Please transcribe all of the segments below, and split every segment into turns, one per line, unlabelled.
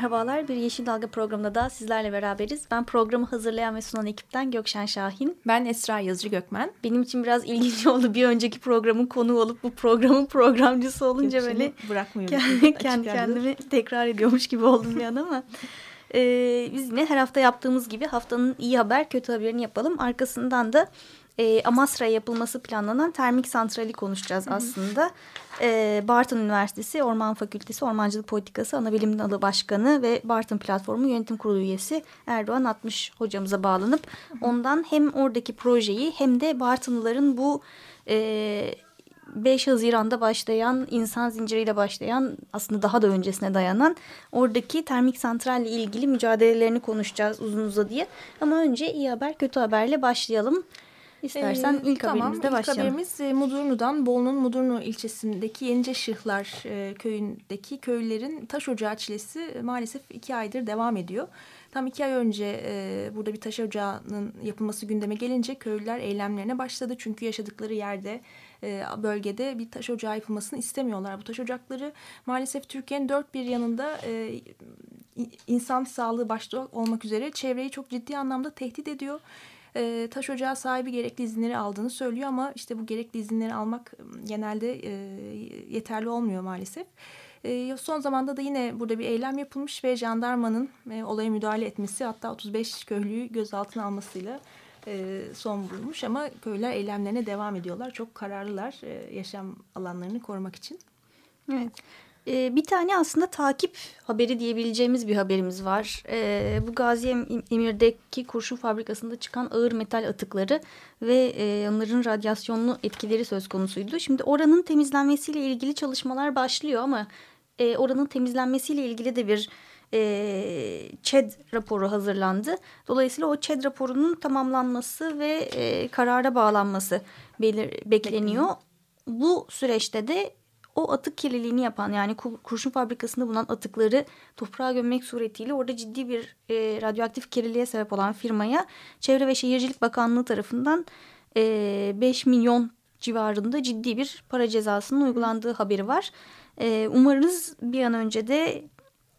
Merhabalar, bir Yeşil Dalga programında da sizlerle beraberiz. Ben programı hazırlayan ve sunan ekipten Gökşen Şahin.
Ben Esra Yazıcı Gökmen.
Benim için biraz ilginç oldu bir önceki programın konuğu olup bu programın programcısı olunca
Gökşen'i
böyle
bırakmıyorum.
kendi, kendi kendimi tekrar ediyormuş gibi oldum bir an ama. Ee, biz yine her hafta yaptığımız gibi haftanın iyi haber kötü haberini yapalım. Arkasından da e, Amasra'ya yapılması planlanan termik santrali konuşacağız aslında. E, Bartın Üniversitesi Orman Fakültesi Ormancılık Politikası Anabilim Dalı Başkanı ve Bartın Platformu Yönetim Kurulu üyesi Erdoğan 60 hocamıza bağlanıp ondan hem oradaki projeyi hem de Bartınlıların bu... E, 5 Haziran'da başlayan insan zinciriyle başlayan aslında daha da öncesine dayanan oradaki termik santralle ilgili mücadelelerini konuşacağız uzun uzadıya. Ama önce iyi haber kötü haberle başlayalım. İstersen
Ee,
ilk
tamam,
haberimizde
ilk
başlayalım.
haberimiz e, Mudurnu'dan Bolu'nun Mudurnu ilçesindeki Yenice Şıhlar e, köyündeki köylülerin taş ocağı çilesi e, maalesef iki aydır devam ediyor. Tam iki ay önce e, burada bir taş ocağının yapılması gündeme gelince köylüler eylemlerine başladı. Çünkü yaşadıkları yerde e, bölgede bir taş ocağı yapılmasını istemiyorlar. Bu taş ocakları maalesef Türkiye'nin dört bir yanında e, insan sağlığı başta olmak üzere çevreyi çok ciddi anlamda tehdit ediyor e, taş ocağı sahibi gerekli izinleri aldığını söylüyor ama işte bu gerekli izinleri almak genelde e, yeterli olmuyor maalesef. E, son zamanda da yine burada bir eylem yapılmış ve jandarmanın e, olaya müdahale etmesi hatta 35 köylüyü gözaltına almasıyla e, son vurulmuş ama köylüler eylemlerine devam ediyorlar. Çok kararlılar e, yaşam alanlarını korumak için.
Evet. Ee, bir tane aslında takip haberi diyebileceğimiz bir haberimiz var. Ee, bu Gazi Emir'deki kurşun fabrikasında çıkan ağır metal atıkları ve e, onların radyasyonlu etkileri söz konusuydu. Şimdi oranın temizlenmesiyle ilgili çalışmalar başlıyor ama e, oranın temizlenmesiyle ilgili de bir e, ÇED raporu hazırlandı. Dolayısıyla o ÇED raporunun tamamlanması ve e, karara bağlanması belir, bekleniyor. Bu süreçte de o atık kirliliğini yapan yani kurşun fabrikasında bulunan atıkları toprağa gömmek suretiyle orada ciddi bir e, radyoaktif kirliliğe sebep olan firmaya Çevre ve Şehircilik Bakanlığı tarafından e, 5 milyon civarında ciddi bir para cezasının uygulandığı haberi var. E, umarız bir an önce de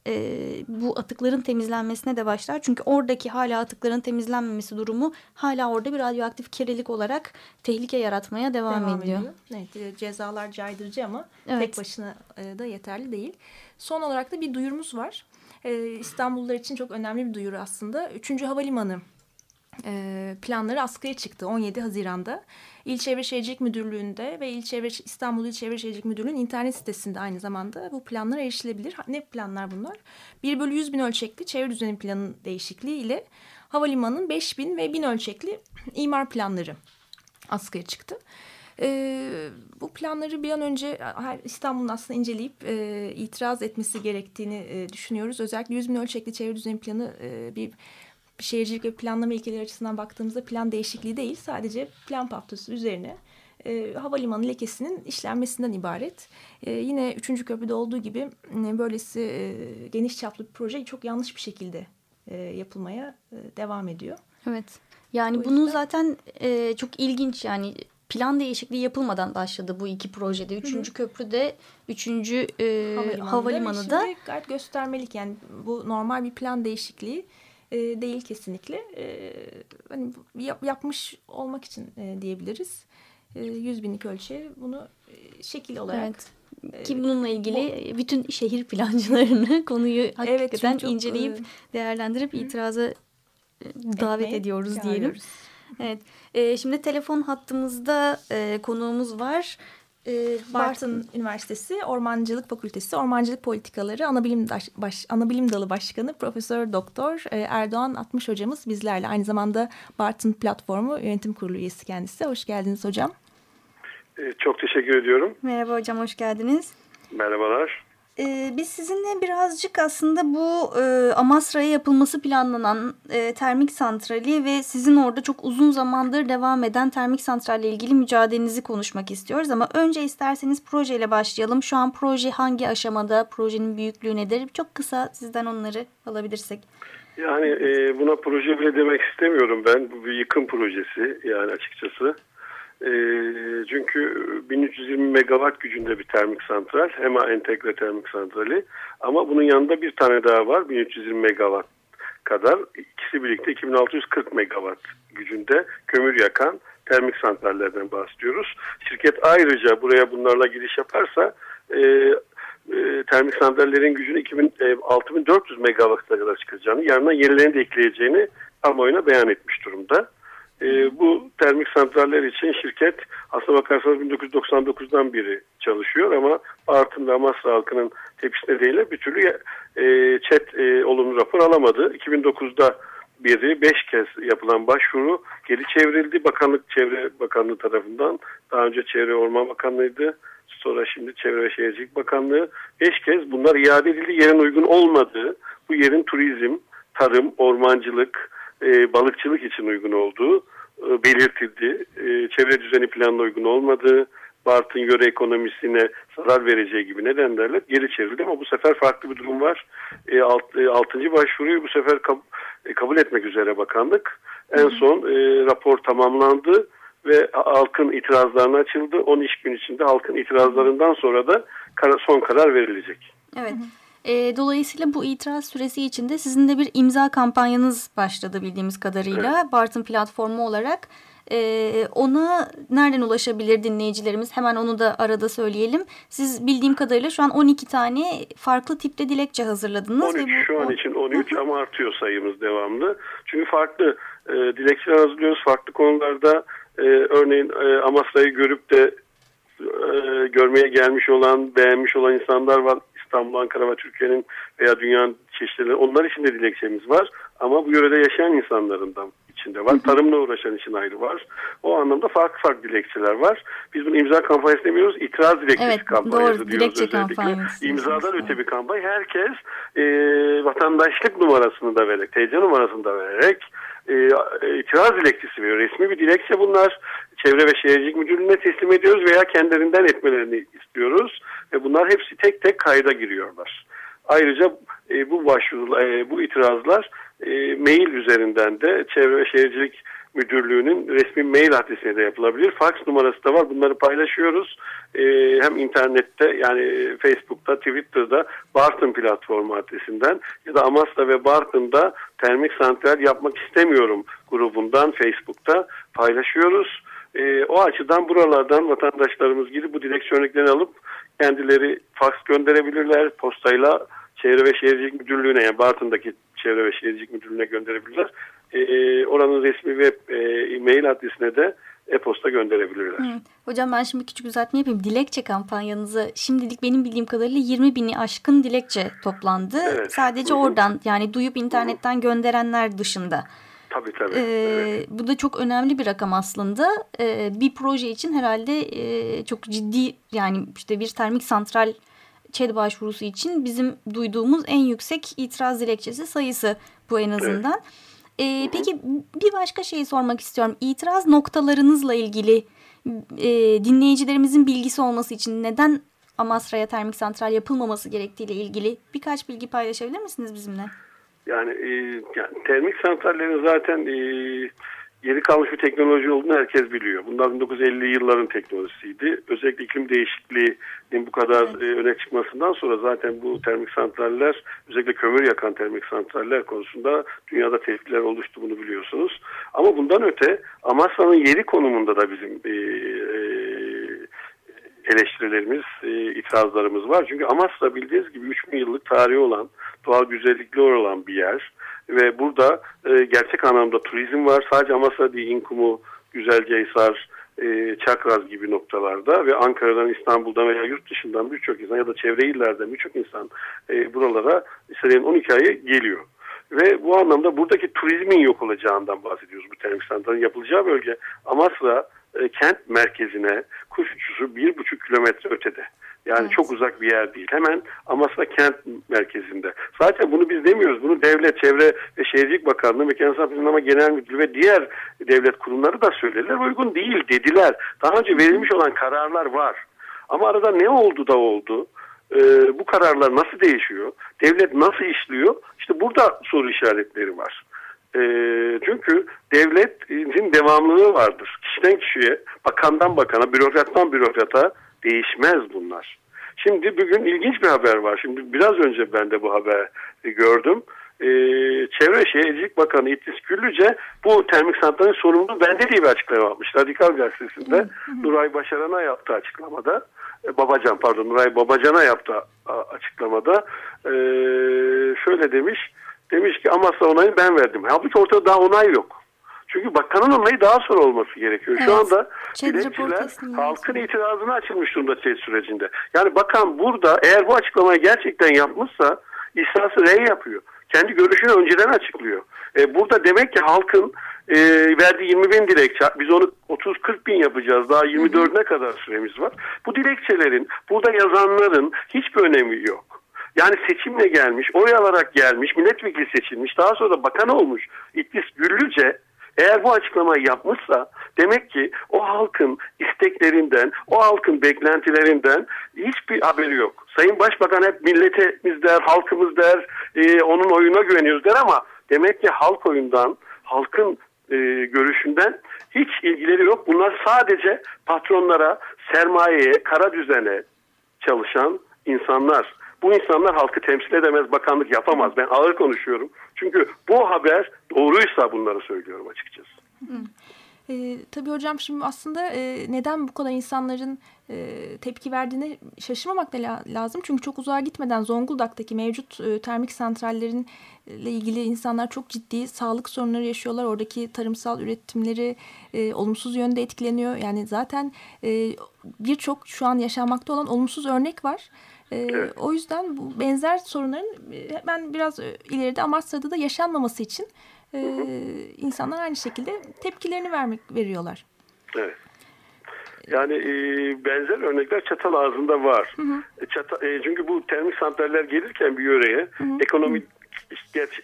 e, bu atıkların temizlenmesine de başlar. Çünkü oradaki hala atıkların temizlenmemesi durumu hala orada bir radyoaktif kirlilik olarak tehlike yaratmaya devam,
devam
ediyor.
ediyor. Evet, e, cezalar caydırıcı ama
Evet.
tek başına e, da yeterli değil. Son olarak da bir duyurumuz var. E, İstanbullular için çok önemli bir duyuru aslında. Üçüncü Havalimanı e, planları askıya çıktı 17 Haziran'da. İl Çevre Şehircilik Müdürlüğü'nde ve İl Çevre, İstanbul İl Çevre Şehircilik Müdürlüğü'nün internet sitesinde aynı zamanda bu planlar erişilebilir. Ne planlar bunlar? 1 bölü 100 bin ölçekli çevre düzeni planı değişikliği ile havalimanının 5 bin ve 1000 ölçekli imar planları askıya çıktı. Ee, bu planları bir an önce İstanbul'un aslında inceleyip e, itiraz etmesi gerektiğini e, düşünüyoruz. Özellikle 100 bin ölçekli çevre düzeni planı e, bir şehircilik ve planlama ilkeleri açısından baktığımızda plan değişikliği değil. Sadece plan paftası üzerine e, havalimanı lekesinin işlenmesinden ibaret. E, yine 3. köprüde olduğu gibi e, böylesi e, geniş çaplı bir proje çok yanlış bir şekilde e, yapılmaya e, devam ediyor.
Evet. Yani
O
bunu
yüzden-
zaten e, çok ilginç yani plan değişikliği yapılmadan başladı bu iki projede. Üçüncü köprüde, üçüncü e, havalimanı
ve
da.
gayet göstermelik yani bu normal bir plan değişikliği e, değil kesinlikle. E, hani yap- yapmış olmak için e, diyebiliriz. E, 100 binlik ölçüye bunu e, şekil olarak
Evet. Ki bununla ilgili bütün şehir plancılarını konuyu hakikaten
çünkü çok,
inceleyip
e,
değerlendirip itiraza e, davet
etmeye
ediyoruz diyelim.
çağırıyoruz.
Evet. E, şimdi telefon hattımızda e, konuğumuz var.
E, Barton, Barton Üniversitesi Ormancılık Fakültesi Ormancılık Politikaları Anabilim, baş, Anabilim Dalı Başkanı Profesör Doktor e, Erdoğan 60 hocamız bizlerle. Aynı zamanda Barton Platformu Yönetim Kurulu üyesi kendisi. Hoş geldiniz hocam.
E, çok teşekkür ediyorum.
Merhaba hocam, hoş geldiniz.
Merhabalar.
Ee, biz sizinle birazcık aslında bu e, Amasra'ya yapılması planlanan e, termik santrali ve sizin orada çok uzun zamandır devam eden termik santralle ilgili mücadelenizi konuşmak istiyoruz. Ama önce isterseniz projeyle başlayalım. Şu an proje hangi aşamada, projenin büyüklüğü nedir? Çok kısa sizden onları alabilirsek.
Yani e, buna proje bile demek istemiyorum ben. Bu bir yıkım projesi yani açıkçası. E, çünkü 1320 megawatt gücünde bir termik santral. HEMA entegre termik santrali. Ama bunun yanında bir tane daha var. 1320 megawatt kadar. İkisi birlikte 2640 megawatt gücünde kömür yakan termik santrallerden bahsediyoruz. Şirket ayrıca buraya bunlarla giriş yaparsa e, e, termik santrallerin gücünü 2000, e, 6400 megawatt'a kadar çıkacağını, yanına yenilerini de ekleyeceğini kamuoyuna beyan etmiş durumda. E, bu termik santraller için şirket aslına bakarsanız 1999'dan beri çalışıyor ama Bartın ve Amasra halkının tepkisine değil bir türlü e, chat e, olumlu rapor alamadı. 2009'da biri beş kez yapılan başvuru geri çevrildi. Bakanlık Çevre Bakanlığı tarafından daha önce Çevre Orman Bakanlığı'ydı. Sonra şimdi Çevre ve Şehircilik Bakanlığı beş kez bunlar iade edildi. Yerin uygun olmadığı, bu yerin turizm, tarım, ormancılık, e, balıkçılık için uygun olduğu e, belirtildi. E, çevre düzeni planına uygun olmadığı, Bartın yöre ekonomisine zarar vereceği gibi nedenlerle geri çevrildi ama bu sefer farklı bir durum var. E, alt, e, altıncı başvuruyu bu sefer kab e, kabul etmek üzere bakanlık. En son e, rapor tamamlandı ve halkın itirazlarına açıldı. 10 iş gün içinde halkın itirazlarından sonra da son karar verilecek.
Evet. E, dolayısıyla bu itiraz süresi içinde sizin de bir imza kampanyanız başladı bildiğimiz kadarıyla. Evet. Bartın platformu olarak. E, ona nereden ulaşabilir dinleyicilerimiz? Hemen onu da arada söyleyelim. Siz bildiğim kadarıyla şu an 12 tane farklı tipte dilekçe hazırladınız.
13 ve bu, şu an için 13 ama artıyor sayımız devamlı. Çünkü farklı e, dilekçeler hazırlıyoruz. Farklı konularda e, örneğin e, Amasra'yı görüp de e, görmeye gelmiş olan, beğenmiş olan insanlar var. İstanbul, Ankara ve Türkiye'nin veya dünyanın çeşitleri onlar için de dilekçemiz var. Ama bu yörede yaşayan insanların da içinde var. Tarımla uğraşan için ayrı var. O anlamda farklı farklı dilekçeler var. Biz bunu imza kampanyası demiyoruz. İtiraz dilekçesi evet, kampanyası doğru, diyoruz özellikle. İmzadan öte bir kampanya. Herkes e, vatandaşlık numarasını da vererek, TC numarasını da vererek e, itiraz dilekçesi veriyor. Resmi bir dilekçe bunlar. Çevre ve Şehircilik Müdürlüğü'ne teslim ediyoruz veya kendilerinden etmelerini istiyoruz. Ve bunlar hepsi tek tek kayda giriyorlar. Ayrıca e, bu başvuru, e, bu itirazlar e, mail üzerinden de Çevre ve Şehircilik Müdürlüğü'nün resmi mail adresine de yapılabilir. Fax numarası da var. Bunları paylaşıyoruz. E, hem internette yani Facebook'ta, Twitter'da Bartın platformu adresinden ya da Amasya ve Bartın'da termik santral yapmak istemiyorum grubundan Facebook'ta paylaşıyoruz. E, o açıdan buralardan vatandaşlarımız gidip bu direksiyonliklerini alıp kendileri fax gönderebilirler. Postayla Çevre ve Şehircilik Müdürlüğü'ne yani Bartın'daki Çevre ve Şehircilik Müdürlüğü'ne gönderebilirler. E, oranın resmi web e, mail adresine de e-posta gönderebilirler. Hı.
Hocam ben şimdi küçük düzeltme yapayım. Dilekçe kampanyanızı şimdilik benim bildiğim kadarıyla 20 bini aşkın dilekçe toplandı. Evet. Sadece Hı -hı. oradan yani duyup internetten -hı. gönderenler dışında.
Tabii tabii.
Ee, evet. Bu da çok önemli bir rakam aslında. Ee, bir proje için herhalde e, çok ciddi yani işte bir termik santral ÇED başvurusu için bizim duyduğumuz en yüksek itiraz dilekçesi sayısı bu en azından. Evet. Ee, peki bir başka şeyi sormak istiyorum. İtiraz noktalarınızla ilgili e, dinleyicilerimizin bilgisi olması için neden Amasra'ya termik santral yapılmaması gerektiğiyle ilgili birkaç bilgi paylaşabilir misiniz bizimle?
Yani, e, yani termik santrallerin zaten e, geri kalmış bir teknoloji olduğunu herkes biliyor. Bunlar 1950 yılların teknolojisiydi. Özellikle iklim değişikliğinin bu kadar evet. e, öne çıkmasından sonra zaten bu termik santraller özellikle kömür yakan termik santraller konusunda dünyada tepkiler oluştu bunu biliyorsunuz. Ama bundan öte Amasya'nın yeri konumunda da bizim e, e, eleştirilerimiz, e, itirazlarımız var. Çünkü Amasya bildiğiniz gibi 3000 yıllık tarihi olan, doğal güzellikli olan bir yer ve burada e, gerçek anlamda turizm var. Sadece Amasya değil, İnkumu, Güzelcehisar, e, Çakraz gibi noktalarda ve Ankara'dan, İstanbul'dan veya yurt dışından birçok insan ya da çevre illerden birçok insan e, buralara senenin 12 ayı geliyor. Ve bu anlamda buradaki turizmin yok olacağından bahsediyoruz bu termik santralin yapılacağı bölge. Amasra e, kent merkezine kuş uçuşu bir buçuk kilometre ötede. Yani evet. çok uzak bir yer değil. Hemen Amasra kent merkezinde. Zaten bunu biz demiyoruz. Bunu Devlet, Çevre ve Şehircilik Bakanlığı, Mekansal Planlama Genel Müdürlüğü ve diğer devlet kurumları da söylediler. Uygun değil dediler. Daha önce verilmiş olan kararlar var. Ama arada ne oldu da oldu? Ee, bu kararlar nasıl değişiyor? Devlet nasıl işliyor? İşte burada soru işaretleri var. E, çünkü devletin devamlılığı vardır. Kişiden kişiye, bakandan bakana, bürokrattan bürokrata değişmez bunlar. Şimdi bugün ilginç bir haber var. Şimdi biraz önce ben de bu haberi gördüm. Ee, Çevre Şehircilik Bakanı İdris Güllüce bu termik santralin sorumluluğu bende diye bir açıklama yapmış. Radikal Gazetesi'nde Nuray Başaran'a yaptığı açıklamada e, Babacan pardon Nuray Babacan'a yaptığı açıklamada e, şöyle demiş Demiş ki Amasya onayını ben verdim. Halbuki ortada daha onay yok. Çünkü bakanın onayı daha sonra olması gerekiyor. Evet. Şu anda dilekçiler halkın itirazına açılmış durumda ÇED sürecinde. Yani bakan burada eğer bu açıklamayı gerçekten yapmışsa İhsası R yapıyor. Kendi görüşünü önceden açıklıyor. E, burada demek ki halkın e, verdiği 20 bin dilekçe biz onu 30-40 bin yapacağız. Daha 24'üne kadar süremiz var. Bu dilekçelerin burada yazanların hiçbir önemi yok. Yani seçimle gelmiş, oy alarak gelmiş, milletvekili seçilmiş, daha sonra da bakan olmuş İdris Güllüce eğer bu açıklamayı yapmışsa demek ki o halkın isteklerinden, o halkın beklentilerinden hiçbir haberi yok. Sayın Başbakan hep milletimiz der, halkımız der, e, onun oyuna güveniyoruz der ama demek ki halk oyundan, halkın e, görüşünden hiç ilgileri yok. Bunlar sadece patronlara, sermayeye, kara düzene çalışan insanlar. Bu insanlar halkı temsil edemez, bakanlık yapamaz. Ben ağır konuşuyorum. Çünkü bu haber doğruysa bunları söylüyorum açıkçası.
E, tabii hocam şimdi aslında e, neden bu kadar insanların e, tepki verdiğine şaşırmamak da la lazım. Çünkü çok uzağa gitmeden Zonguldak'taki mevcut e, termik santrallerin ile ilgili insanlar çok ciddi sağlık sorunları yaşıyorlar. Oradaki tarımsal üretimleri e, olumsuz yönde etkileniyor. Yani zaten e, birçok şu an yaşanmakta olan olumsuz örnek var. Ee, evet. O yüzden bu benzer sorunların e, ben biraz e, ileride Amasya'da da yaşanmaması için e, insanlar aynı şekilde tepkilerini vermek veriyorlar.
Evet. Yani e, benzer örnekler çatal ağzında var. Hı hı. Çata, e, çünkü bu termik santraller gelirken bir yöreye hı hı. ekonomik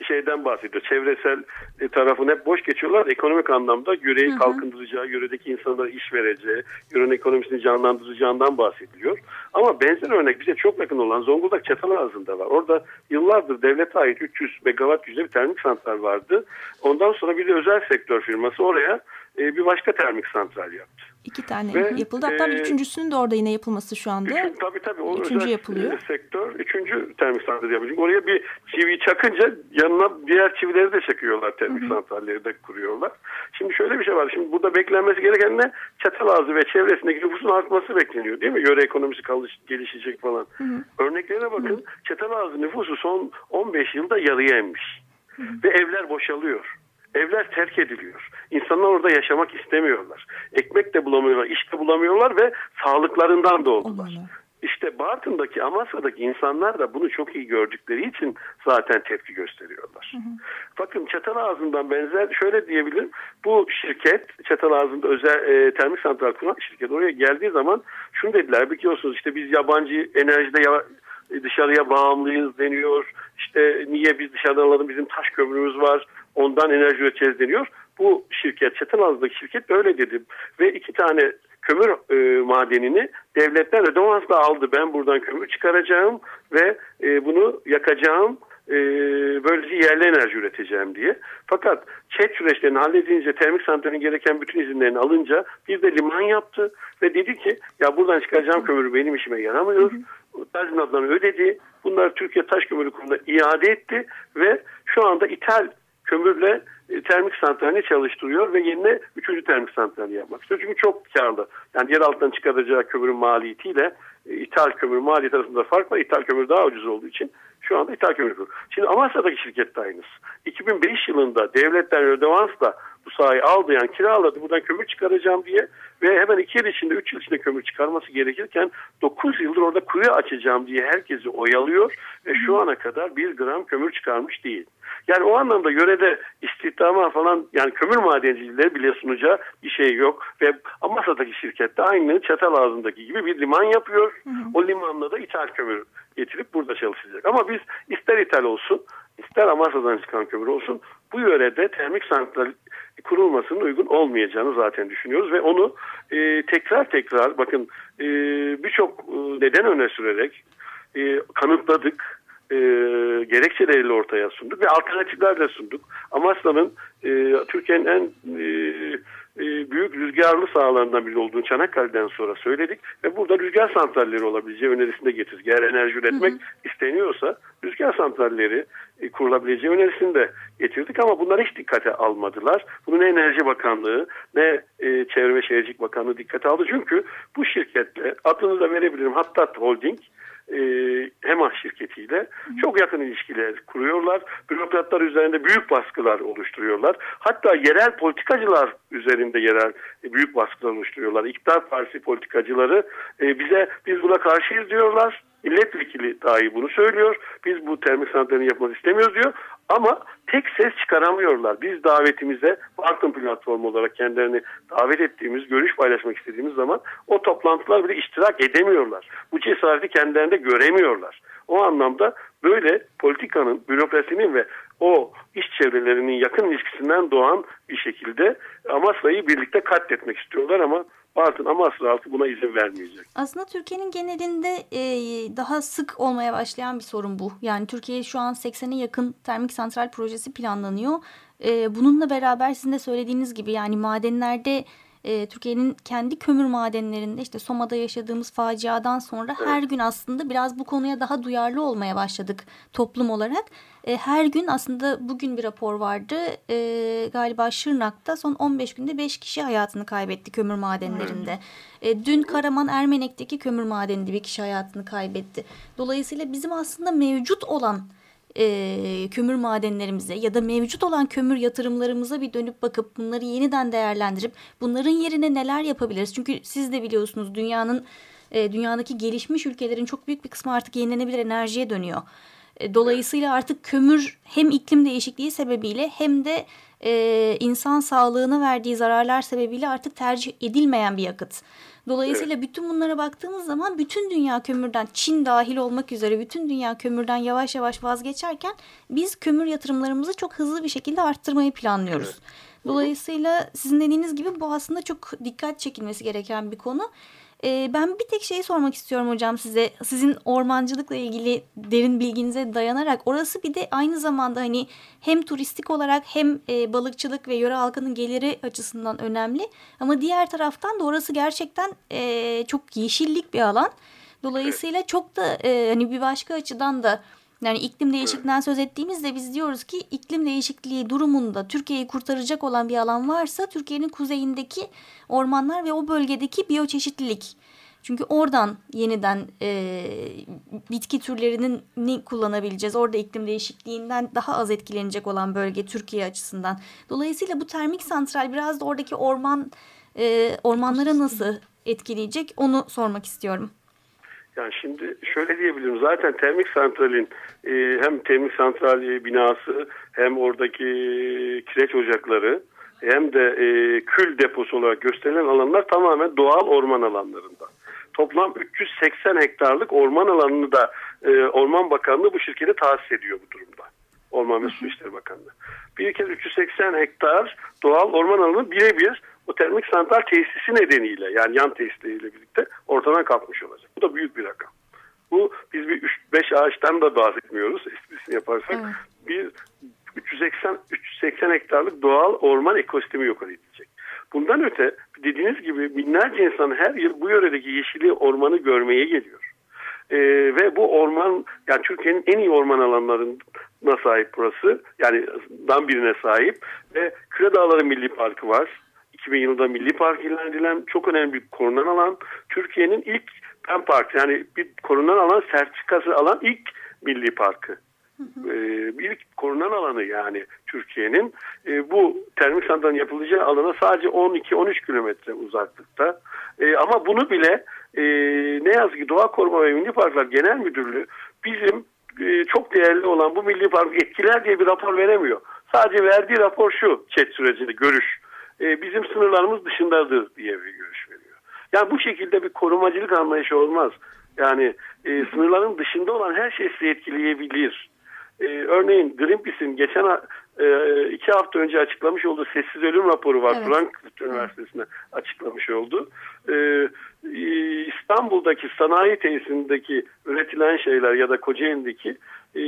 şeyden bahsediyor. Çevresel e, tarafını hep boş geçiyorlar. Ekonomik anlamda yüreği kalkındıracağı, yöredeki insanlara iş vereceği, yörenin ekonomisini canlandıracağından bahsediliyor. Ama benzer örnek bize çok yakın olan Zonguldak Çatalazı'nda var. Orada yıllardır devlete ait 300 megawatt gücünde bir termik santral vardı. Ondan sonra bir de özel sektör firması oraya e, bir başka termik santral yaptı.
İki tane Ve, yapıldı. Hatta e, üçüncüsünün de orada yine yapılması şu anda. Üçün,
tabii tabii. O üçüncü özel yapılıyor. E, sektör üçüncü termik santral yapacak. Oraya bir çivi çakınca yanına diğer çivileri de çakıyorlar termik hı hı. santralleri de kuruyorlar. Şimdi şöyle bir şey var. Şimdi burada beklenmesi gereken ne? Çatalazı ve çevresindeki nüfusun artması bekleniyor değil mi? Yöre ekonomisi kalış, gelişecek falan. Hı hı. Örneklerine bakın. Hı. Çatalazı nüfusu son 15 yılda yarıya inmiş. Hı hı. Ve evler boşalıyor. Evler terk ediliyor. İnsanlar orada yaşamak istemiyorlar. Ekmek de bulamıyorlar, iş de bulamıyorlar ve sağlıklarından da oldular. İşte Bartın'daki Amasya'daki insanlar da bunu çok iyi gördükleri için zaten tepki gösteriyorlar. Hı hı. Bakın Çatalazı'ndan benzer şöyle diyebilirim. Bu şirket Çatalazı'nda özel e, termik santral kuran şirket oraya geldiği zaman şunu dediler biliyorsunuz işte biz yabancı enerjide ya, dışarıya bağımlıyız deniyor. İşte niye biz dışarıdan alalım bizim taş kömürümüz var ondan enerji üreteceğiz deniyor. Bu şirket Çatalaz'daki şirket öyle dedi ve iki tane kömür e, madenini devletler ödevansla aldı. Ben buradan kömür çıkaracağım ve e, bunu yakacağım e, böylece yerli enerji üreteceğim diye. Fakat çet süreçlerini halledince termik santralin gereken bütün izinlerini alınca bir de liman yaptı ve dedi ki ya buradan çıkaracağım kömür benim işime yaramıyor. Tazminatlarını ödedi. Bunlar Türkiye Taş Kömürü Kurumu'na iade etti ve şu anda ithal kömürle e, termik santralini çalıştırıyor ve yerine üçüncü termik santrali yapmak istiyor. Çünkü çok karlı. Yani yer altından çıkaracağı kömürün maliyetiyle e, ithal kömür maliyeti arasında fark var. İthal kömür daha ucuz olduğu için şu anda ithal kömür. Şimdi Amasya'daki şirket de aynısı. 2005 yılında devletler ödevansla bu sahayı aldı yani kiraladı buradan kömür çıkaracağım diye ve hemen iki yıl içinde üç yıl içinde kömür çıkarması gerekirken dokuz yıldır orada kuyu açacağım diye herkesi oyalıyor ve şu ana kadar bir gram kömür çıkarmış değil. Yani o anlamda yörede istihdama falan yani kömür madenciliği bile sunacağı bir şey yok ve Amasya'daki şirkette aynı çatal ağzındaki gibi bir liman yapıyor. Hı hı. O limanla da ithal kömür getirip burada çalışacak. Ama biz ister ithal olsun ister Amasya'dan çıkan kömür olsun bu yörede termik santral kurulmasının uygun olmayacağını zaten düşünüyoruz ve onu e, tekrar tekrar bakın e, birçok e, neden öne sürerek e, kanıtladık e, gerekçeleriyle ortaya sunduk ve alternatifler de sunduk. Amasya'nın e, Türkiye'nin en e, e, büyük rüzgarlı sahalarından biri olduğunu Çanakkale'den sonra söyledik ve burada rüzgar santralleri olabileceği önerisinde getirdik. Eğer enerji üretmek hı hı. isteniyorsa rüzgar santralleri e, kurulabileceği önerisini de getirdik ama bunları hiç dikkate almadılar. Bunu ne Enerji Bakanlığı ne e, Çevre ve Şehircilik Bakanlığı dikkate aldı. Çünkü bu şirketle adını da verebilirim Hattat Holding e, HEMA şirketiyle çok yakın ilişkiler kuruyorlar. Bürokratlar üzerinde büyük baskılar oluşturuyorlar. Hatta yerel politikacılar üzerinde yerel e, büyük baskılar oluşturuyorlar. İktidar partisi politikacıları e, bize biz buna karşıyız diyorlar. Milletvekili dahi bunu söylüyor. Biz bu termik santralini yapmak istemiyoruz diyor. Ama tek ses çıkaramıyorlar. Biz davetimize Bartın platformu olarak kendilerini davet ettiğimiz, görüş paylaşmak istediğimiz zaman o toplantılar bile iştirak edemiyorlar. Bu cesareti kendilerinde göremiyorlar. O anlamda böyle politikanın, bürokrasinin ve o iş çevrelerinin yakın ilişkisinden doğan bir şekilde Amasya'yı birlikte katletmek istiyorlar ama Bartın Amasra halkı buna izin vermeyecek.
Aslında Türkiye'nin genelinde e, daha sık olmaya başlayan bir sorun bu. Yani Türkiye şu an 80'e yakın termik santral projesi planlanıyor. E, bununla beraber sizin de söylediğiniz gibi yani madenlerde e, Türkiye'nin kendi kömür madenlerinde işte Soma'da yaşadığımız faciadan sonra evet. her gün aslında biraz bu konuya daha duyarlı olmaya başladık toplum olarak. E, her gün aslında bugün bir rapor vardı e, galiba Şırnak'ta son 15 günde 5 kişi hayatını kaybetti kömür madenlerinde. E, dün Karaman Ermenek'teki kömür madeninde bir kişi hayatını kaybetti. Dolayısıyla bizim aslında mevcut olan e, kömür madenlerimize ya da mevcut olan kömür yatırımlarımıza bir dönüp bakıp bunları yeniden değerlendirip bunların yerine neler yapabiliriz? Çünkü siz de biliyorsunuz dünyanın e, dünyadaki gelişmiş ülkelerin çok büyük bir kısmı artık yenilenebilir enerjiye dönüyor. Dolayısıyla artık kömür hem iklim değişikliği sebebiyle hem de e, insan sağlığına verdiği zararlar sebebiyle artık tercih edilmeyen bir yakıt. Dolayısıyla evet. bütün bunlara baktığımız zaman bütün dünya kömürden Çin dahil olmak üzere bütün dünya kömürden yavaş yavaş vazgeçerken biz kömür yatırımlarımızı çok hızlı bir şekilde arttırmayı planlıyoruz. Evet. Dolayısıyla sizin dediğiniz gibi bu aslında çok dikkat çekilmesi gereken bir konu. E, ben bir tek şeyi sormak istiyorum hocam size. Sizin ormancılıkla ilgili derin bilginize dayanarak orası bir de aynı zamanda hani hem turistik olarak hem e, balıkçılık ve yöre halkının geliri açısından önemli. Ama diğer taraftan da orası gerçekten e, çok yeşillik bir alan. Dolayısıyla çok da e, hani bir başka açıdan da yani iklim değişikliğinden söz ettiğimizde biz diyoruz ki iklim değişikliği durumunda Türkiye'yi kurtaracak olan bir alan varsa Türkiye'nin kuzeyindeki ormanlar ve o bölgedeki biyoçeşitlilik. Çünkü oradan yeniden e, bitki türlerini kullanabileceğiz. Orada iklim değişikliğinden daha az etkilenecek olan bölge Türkiye açısından. Dolayısıyla bu termik santral biraz da oradaki orman e, ormanlara nasıl etkileyecek onu sormak istiyorum.
Yani şimdi şöyle diyebilirim zaten termik santralin e, hem termik santral binası hem oradaki kireç ocakları hem de e, kül deposu olarak gösterilen alanlar tamamen doğal orman alanlarında. Toplam 380 hektarlık orman alanını da e, Orman Bakanlığı bu şirkete tahsis ediyor bu durumda. Orman ve Su İşleri Bakanlığı. Bir kez 380 hektar doğal orman alanı birebir o termik santral tesisi nedeniyle yani yan tesisleriyle birlikte ortadan kalkmış olacak. Bu da büyük bir rakam. Bu biz bir 3-5 ağaçtan da bahsetmiyoruz esprisini yaparsak. Evet. Bir 380, 380 hektarlık doğal orman ekosistemi yok edilecek. Bundan öte dediğiniz gibi binlerce insan her yıl bu yöredeki yeşili ormanı görmeye geliyor. Ee, ve bu orman yani Türkiye'nin en iyi orman alanlarına sahip burası. Yani dan birine sahip ve Küre Dağları Milli Parkı var. 2000 yılında Milli Park ilan edilen çok önemli bir korunan alan. Türkiye'nin ilk PEN Park yani bir korunan alan sertifikası alan ilk milli parkı. e, bir korunan alanı yani Türkiye'nin e, bu termik santralin yapılacağı alana sadece 12-13 kilometre uzaklıkta. E, ama bunu bile e, ne yazık ki Doğa Koruma ve Milli Parklar Genel Müdürlüğü bizim e, çok değerli olan bu milli park etkiler diye bir rapor veremiyor. Sadece verdiği rapor şu chat sürecinde görüş. E, bizim sınırlarımız dışındadır diye bir görüş. Yani bu şekilde bir korumacılık anlayışı olmaz. Yani e, sınırların dışında olan her şey sizi etkileyebilir. E, örneğin Greenpeace'in geçen e, iki hafta önce açıklamış olduğu sessiz ölüm raporu var. Evet. Frankfurt Üniversitesi'ne açıklamış oldu. E, İstanbul'daki sanayi tesisindeki üretilen şeyler ya da Kocaeli'deki e,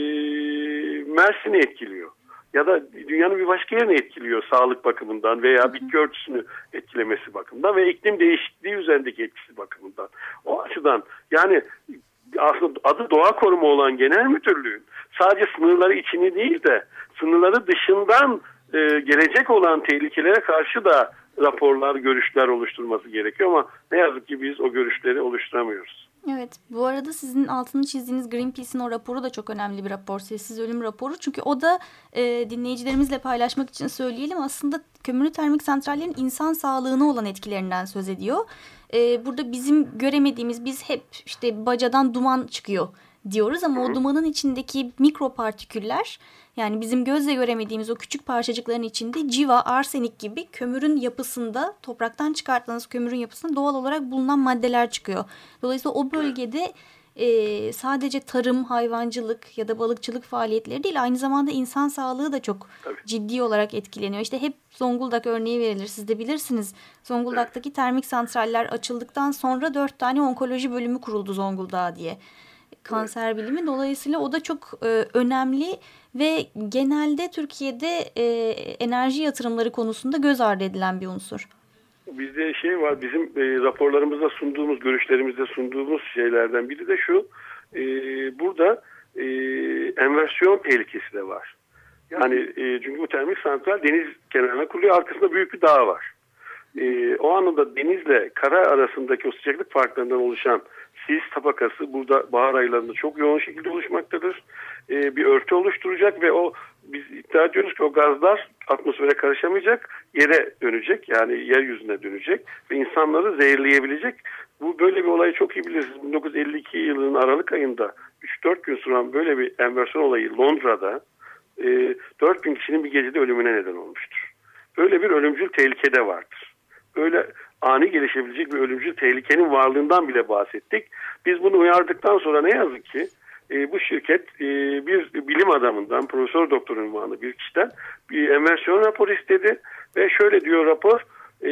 Mersin'i etkiliyor. Ya da dünyanın bir başka yerini etkiliyor sağlık bakımından veya bitki örtüsünü etkilemesi bakımından ve iklim değişikliği üzerindeki etkisi bakımından. O açıdan yani aslında adı doğa koruma olan genel müdürlüğün sadece sınırları içini değil de sınırları dışından e, gelecek olan tehlikelere karşı da raporlar, görüşler oluşturması gerekiyor ama ne yazık ki biz o görüşleri oluşturamıyoruz.
Evet bu arada sizin altını çizdiğiniz Greenpeace'in o raporu da çok önemli bir rapor. Sessiz ölüm raporu. Çünkü o da e, dinleyicilerimizle paylaşmak için söyleyelim aslında kömürlü termik santrallerin insan sağlığına olan etkilerinden söz ediyor. E, burada bizim göremediğimiz biz hep işte bacadan duman çıkıyor diyoruz ama o dumanın içindeki mikropartiküller yani bizim gözle göremediğimiz o küçük parçacıkların içinde civa, arsenik gibi kömürün yapısında topraktan çıkarttığınız kömürün yapısında doğal olarak bulunan maddeler çıkıyor. Dolayısıyla o bölgede e, sadece tarım, hayvancılık ya da balıkçılık faaliyetleri değil aynı zamanda insan sağlığı da çok Tabii. ciddi olarak etkileniyor. İşte hep Zonguldak örneği verilir siz de bilirsiniz. Zonguldak'taki termik santraller açıldıktan sonra dört tane onkoloji bölümü kuruldu Zonguldak'a diye kanser bilimi. Dolayısıyla o da çok e, önemli ve genelde Türkiye'de e, enerji yatırımları konusunda göz ardı edilen bir unsur.
Bizde şey var bizim e, raporlarımızda sunduğumuz, görüşlerimizde sunduğumuz şeylerden biri de şu. E, burada e, enversiyon tehlikesi de var. Yani e, çünkü bu termik santral deniz kenarına kuruluyor. Arkasında büyük bir dağ var. E, o anında denizle kara arasındaki o sıcaklık farklarından oluşan sis tabakası burada bahar aylarında çok yoğun şekilde oluşmaktadır. E, bir örtü oluşturacak ve o biz iddia ediyoruz ki o gazlar atmosfere karışamayacak, yere dönecek yani yeryüzüne dönecek ve insanları zehirleyebilecek. Bu böyle bir olayı çok iyi bilirsiniz. 1952 yılının Aralık ayında 3-4 gün süren böyle bir enversiyon olayı Londra'da e, 4 bin kişinin bir gecede ölümüne neden olmuştur. Böyle bir ölümcül tehlike de vardır. Böyle ani gelişebilecek bir ölümcül tehlikenin varlığından bile bahsettik. Biz bunu uyardıktan sonra ne yazık ki e, bu şirket e, bir bilim adamından, profesör doktor ünvanı bir kişiden bir enversiyon raporu istedi ve şöyle diyor rapor, e,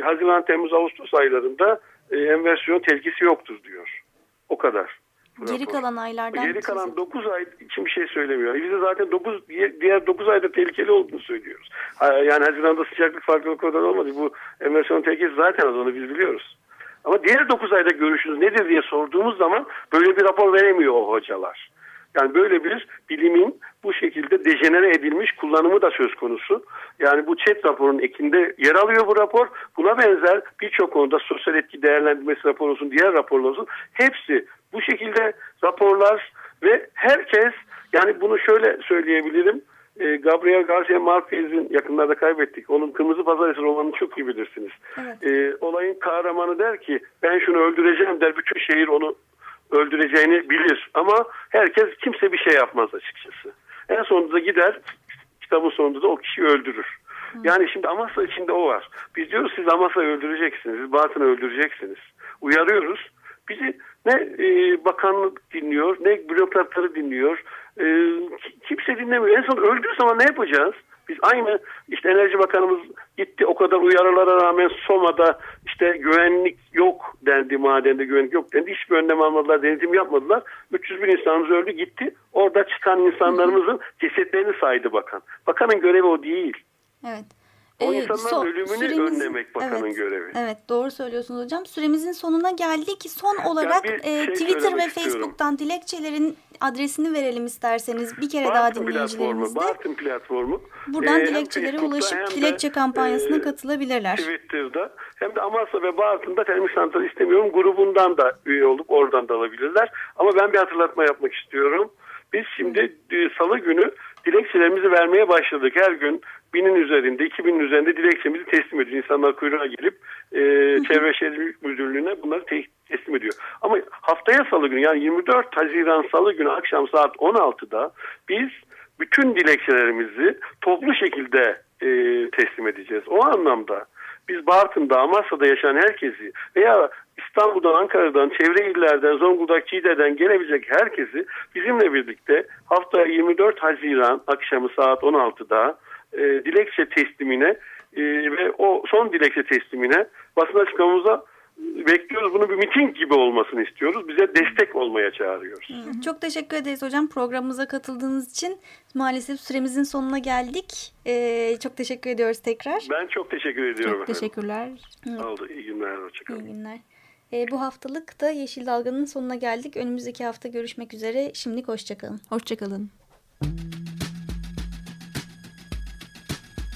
Haziran, Temmuz, Ağustos aylarında e, enversiyon tehlikesi yoktur diyor. O kadar.
Geri rapor. kalan aylardan.
Geri kalan 9 ay için bir şey söylemiyor. Biz de zaten 9 diğer 9 ayda tehlikeli olduğunu söylüyoruz. Yani Haziran'da sıcaklık farklılık kadar olmadı. Bu enversiyon tehlikesi zaten az onu biz biliyoruz. Ama diğer 9 ayda görüşünüz nedir diye sorduğumuz zaman böyle bir rapor veremiyor o hocalar. Yani böyle bir bilimin bu şekilde dejenere edilmiş kullanımı da söz konusu. Yani bu chat raporunun ekinde yer alıyor bu rapor. Buna benzer birçok konuda sosyal etki değerlendirmesi raporu olsun, diğer raporlar olsun. Hepsi bu şekilde raporlar ve herkes yani bunu şöyle söyleyebilirim. E, Gabriel Garcia Marquez'in yakınlarda kaybettik. Onun Kırmızı Pazartesi romanını çok iyi bilirsiniz. Evet. E, olayın kahramanı der ki ben şunu öldüreceğim der. Bütün şehir onu öldüreceğini bilir. Ama herkes kimse bir şey yapmaz açıkçası. En sonunda gider kitabın sonunda da o kişiyi öldürür. Hı. Yani şimdi Amasya içinde o var. Biz diyoruz siz Amasya'yı öldüreceksiniz. Siz Batın'ı öldüreceksiniz. Uyarıyoruz. Bizi ne e, bakanlık dinliyor ne bürokratları dinliyor. E, kimse dinlemiyor. En son öldüğü zaman ne yapacağız? Biz aynı işte Enerji Bakanımız gitti o kadar uyarılara rağmen Soma'da işte güvenlik yok dendi madende güvenlik yok dendi. Hiçbir önlem almadılar, denetim yapmadılar. 300 bin insanımız öldü gitti. Orada çıkan insanlarımızın cesetlerini saydı bakan. Bakanın görevi o değil.
Evet.
O ee, insanların so, ölümünü süremiz, önlemek bakanın
evet,
görevi.
Evet doğru söylüyorsunuz hocam. Süremizin sonuna geldik. Son olarak e, şey Twitter ve Facebook'tan istiyorum. dilekçelerin adresini verelim isterseniz. Bir kere Bartın daha dinleyicilerimizde.
Bartın platformu.
Buradan ee, dilekçelere ulaşıp dilekçe kampanyasına e, katılabilirler.
Twitter'da hem de Amasya ve Bartın'da termik santral istemiyorum grubundan da üye olup oradan da alabilirler. Ama ben bir hatırlatma yapmak istiyorum. Biz şimdi e, salı günü dilekçelerimizi vermeye başladık. Her gün binin üzerinde, iki binin üzerinde dilekçemizi teslim ediyor. İnsanlar kuyruğa gelip e, Çevre Şehircilik Müdürlüğü'ne bunları te teslim ediyor. Ama haftaya salı günü yani 24 Haziran salı günü akşam saat 16'da biz bütün dilekçelerimizi toplu şekilde e, teslim edeceğiz. O anlamda biz Bartın'da, Amasya'da yaşayan herkesi veya İstanbul'dan, Ankara'dan, çevre illerden, Zonguldak, Çiğde'den gelebilecek herkesi bizimle birlikte haftaya 24 Haziran akşamı saat 16'da e, dilekçe teslimine e, ve o son dilekçe teslimine basın açıklamamıza bekliyoruz. Bunu bir miting gibi olmasını istiyoruz. Bize destek olmaya çağırıyoruz.
Çok teşekkür ederiz hocam programımıza katıldığınız için. Maalesef süremizin sonuna geldik. Ee, çok teşekkür ediyoruz tekrar.
Ben çok teşekkür ediyorum.
Çok teşekkürler.
Oldu. İyi günler. Hoşçakalın.
İyi günler. Ee, bu haftalık da Yeşil Dalga'nın sonuna geldik. Önümüzdeki hafta görüşmek üzere. Şimdilik hoşçakalın.
Hoşçakalın.